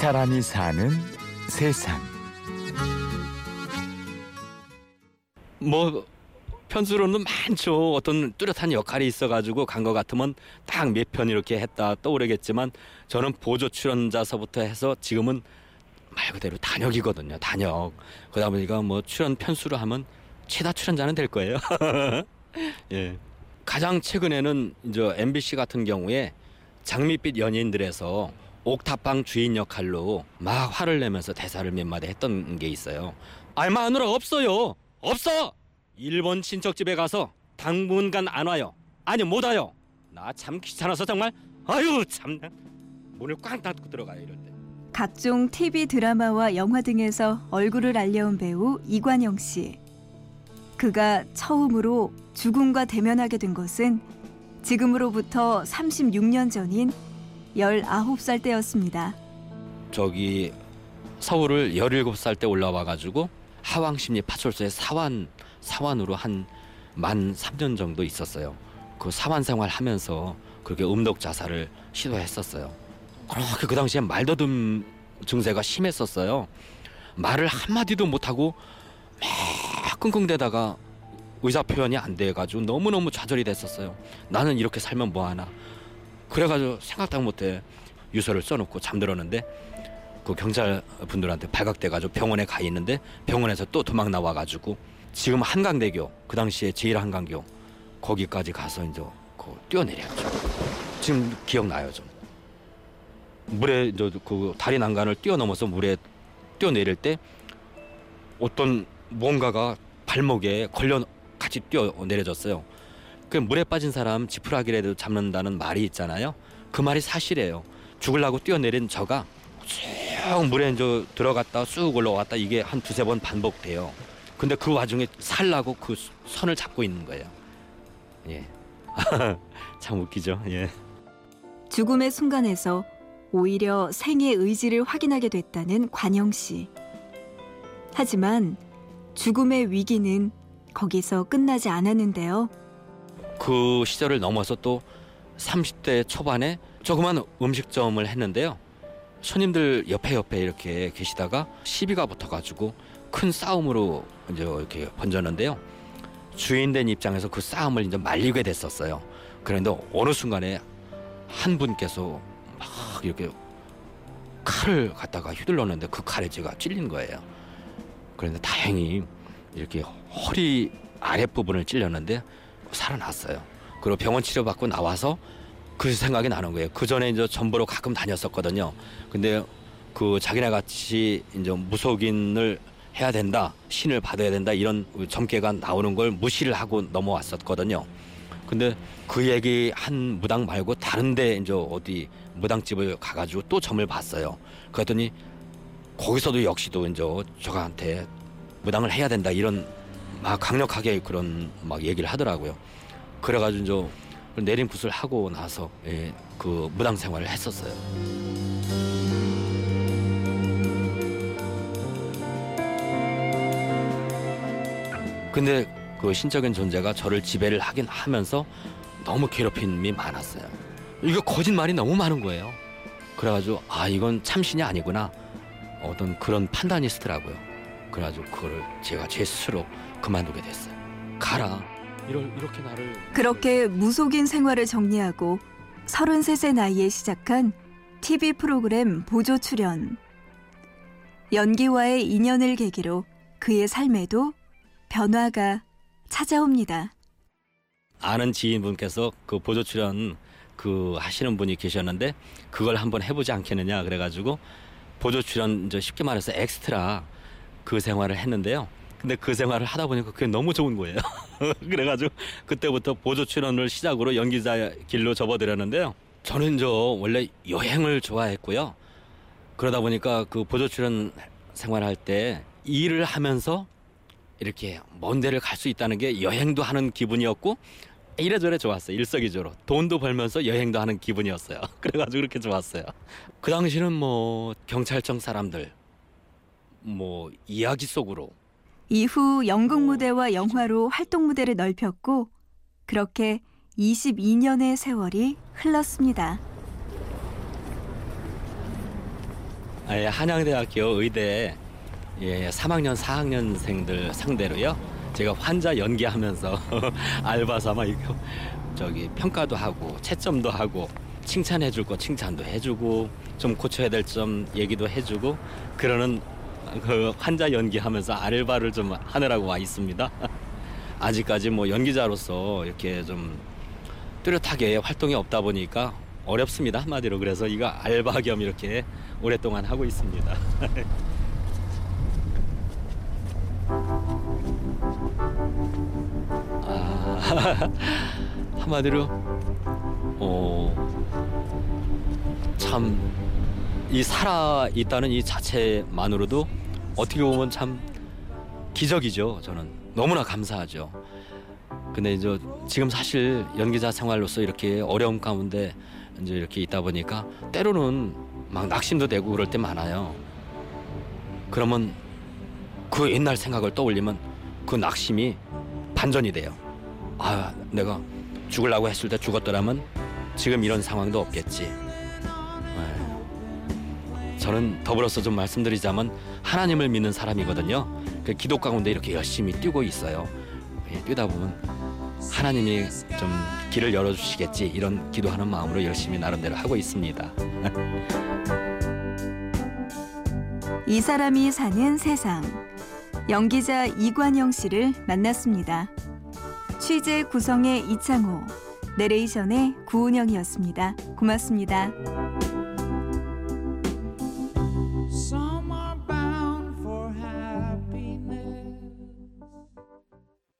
사람이 사는 세상. 뭐 편수로는 많죠. 어떤 뚜렷한 역할이 있어가지고 간 것 같으면 딱 몇 편 이렇게 했다 떠오르겠지만 저는 보조 출연자서부터 해서 지금은 말 그대로 단역이거든요. 단역. 그러다 보니까 뭐 출연 편수로 하면 최다 출연자는 될 거예요. 예. 가장 최근에는 이제 MBC 같은 경우에 장밋빛 연인들에서 옥탑방 주인 역할로 막 화를 내면서 대사를 몇 마디 했던 게 있어요. 아이 마누라 없어요. 없어. 일본 친척 집에 가서 당분간 안 와요. 아니 못 와요. 나 참 귀찮아서 정말 아유 참 문을 꽉 닫고 들어가요 때. 각종 TV 드라마와 영화 등에서 얼굴을 알려온 배우 이관영 씨. 그가 처음으로 죽음과 대면하게 된 것은 지금으로부터 36년 전인 19살 때였습니다. 저기 서울을 17살 때 올라와 가지고 하왕심리 파출소에 사원 사원으로 한 만 3년 정도 있었어요. 그 사원 생활 하면서 그렇게 음독 자살을 시도했었어요. 그렇게 그 당시에 말더듬 증세가 심했었어요. 말을 한마디도 못하고 막 끙끙대다가 의사 표현이 안 돼가지고 너무너무 좌절이 됐었어요. 나는 이렇게 살면 뭐하나. 그래가지고 생각도 못해 유서를 써놓고 잠들었는데 그 경찰 분들한테 발각돼가지고 병원에 가 있는데 병원에서 또 도망 나와가지고 지금 한강대교 그 당시에 제일 한강교 거기까지 가서 이제 그 뛰어내렸죠. 지금 기억나요 좀. 물에 이제 그 다리 난간을 뛰어넘어서 물에 뛰어내릴 때 어떤 뭔가가 발목에 걸려 같이 뛰어 내려졌어요. 그 물에 빠진 사람 지푸라기라도 잡는다는 말이 있잖아요. 그 말이 사실이에요. 죽으려고 뛰어내린 저가 쭉 물에 이제 들어갔다 쑥 올라왔다 이게 한 두세 번 반복돼요. 근데 그 와중에 살라고 그 선을 잡고 있는 거예요. 예. 참 웃기죠. 예. 죽음의 순간에서 오히려 생의 의지를 확인하게 됐다는 관영 씨. 하지만 죽음의 위기는 거기서 끝나지 않았는데요. 그 시절을 넘어서 또 30대 초반에 조그만 음식점을 했는데요. 손님들 옆에 옆에 이렇게 계시다가 시비가 붙어가지고 큰 싸움으로 이제 이렇게 번졌는데요. 주인된 입장에서 그 싸움을 이제 말리게 됐었어요. 그런데 어느 순간에 한 분께서 막 이렇게 칼을 갖다가 휘둘렀는데 그 칼에 제가 찔린 거예요. 그런데 다행히 이렇게 허리 아랫부분을 찔렸는데 살아났어요. 그리고 병원 치료받고 나와서 그 생각이 나는 거예요. 그 전에 이제 전부로 가끔 다녔었거든요. 근데 그 자기네 같이 이제 무속인을 해야 된다, 신을 받아야 된다 이런 점괘가 나오는 걸 무시를 하고 넘어왔었거든요. 근데 그 얘기 한 무당 말고 다른데 이제 어디 무당집을 가가지고 또 점을 봤어요. 그랬더니 거기서도 역시도 이제 저한테 무당을 해야 된다 이런 막 강력하게 그런 막 얘기를 하더라고요. 그래가지고 이제 내린 굿을 하고 나서 예, 그 무당 생활을 했었어요. 근데 그 신적인 존재가 저를 지배를 하긴 하면서 너무 괴롭힘이 많았어요. 이거 거짓말이 너무 많은 거예요. 그래가지고 아 이건 참신이 아니구나 어떤 그런 판단이 서더라고요. 그래가지고 그걸 제가 제 스스로 그만두게 됐어요. 가라. 이럴, 이렇게 나를 그렇게 무속인 생활을 정리하고 33세 나이에 시작한 TV 프로그램 보조 출연. 연기와의 인연을 계기로 그의 삶에도 변화가 찾아옵니다. 아는 지인분께서 그 보조 출연 그 하시는 분이 계셨는데 그걸 한번 해보지 않겠느냐 그래가지고 보조 출연 이제 쉽게 말해서 엑스트라 그 생활을 했는데요. 근데 그 생활을 하다 보니까 그게 너무 좋은 거예요. 그래가지고 그때부터 보조 출연을 시작으로 연기자 길로 접어들었는데요. 저는 저 원래 여행을 좋아했고요. 그러다 보니까 그 보조 출연 생활할 때 일을 하면서 이렇게 먼 데를 갈 수 있다는 게 여행도 하는 기분이었고 이래저래 좋았어요. 일석이조로 돈도 벌면서 여행도 하는 기분이었어요. 그래가지고 그렇게 좋았어요. 그 당시는 뭐 경찰청 사람들 뭐 이야기 속으로 이후 연극 무대와 영화로 활동 무대를 넓혔고 그렇게 22년의 세월이 흘렀습니다. 예, 한양대학교 의대 예, 3학년 4학년생들 상대로요. 제가 환자 연기하면서 알바 삼아 이렇게 저기 평가도 하고 채점도 하고 칭찬해 줄 거 칭찬도 해 주고 좀 고쳐야 될 점 얘기도 해 주고 그러는 그 환자 연기하면서 알바를 좀 하느라고 와 있습니다. 아직까지 뭐 연기자로서 이렇게 좀 뚜렷하게 활동이 없다 보니까 어렵습니다 한마디로 그래서 이거 알바 겸 이렇게 오랫동안 하고 있습니다. 아, 한마디로 어, 참 이 살아 있다는 이 자체만으로도 어떻게 보면 참 기적이죠. 저는 너무나 감사하죠. 근데 이제 지금 사실 연기자 생활로서 이렇게 어려움 가운데 이제 이렇게 있다 보니까 때로는 막 낙심도 되고 그럴 때 많아요. 그러면 그 옛날 생각을 떠올리면 그 낙심이 반전이 돼요. 아, 내가 죽으려고 했을 때 죽었더라면 지금 이런 상황도 없겠지. 네. 저는 더불어서 좀 말씀드리자면 하나님을 믿는 사람이거든요. 그 기도 가운데 이렇게 열심히 뛰고 있어요. 예, 뛰다 보면 하나님이 좀 길을 열어주시겠지 이런 기도하는 마음으로 열심히 나름대로 하고 있습니다. 이 사람이 사는 세상. 연기자 이관영 씨를 만났습니다. 취재 구성의 이창호, 내레이션의 구은영이었습니다. 고맙습니다.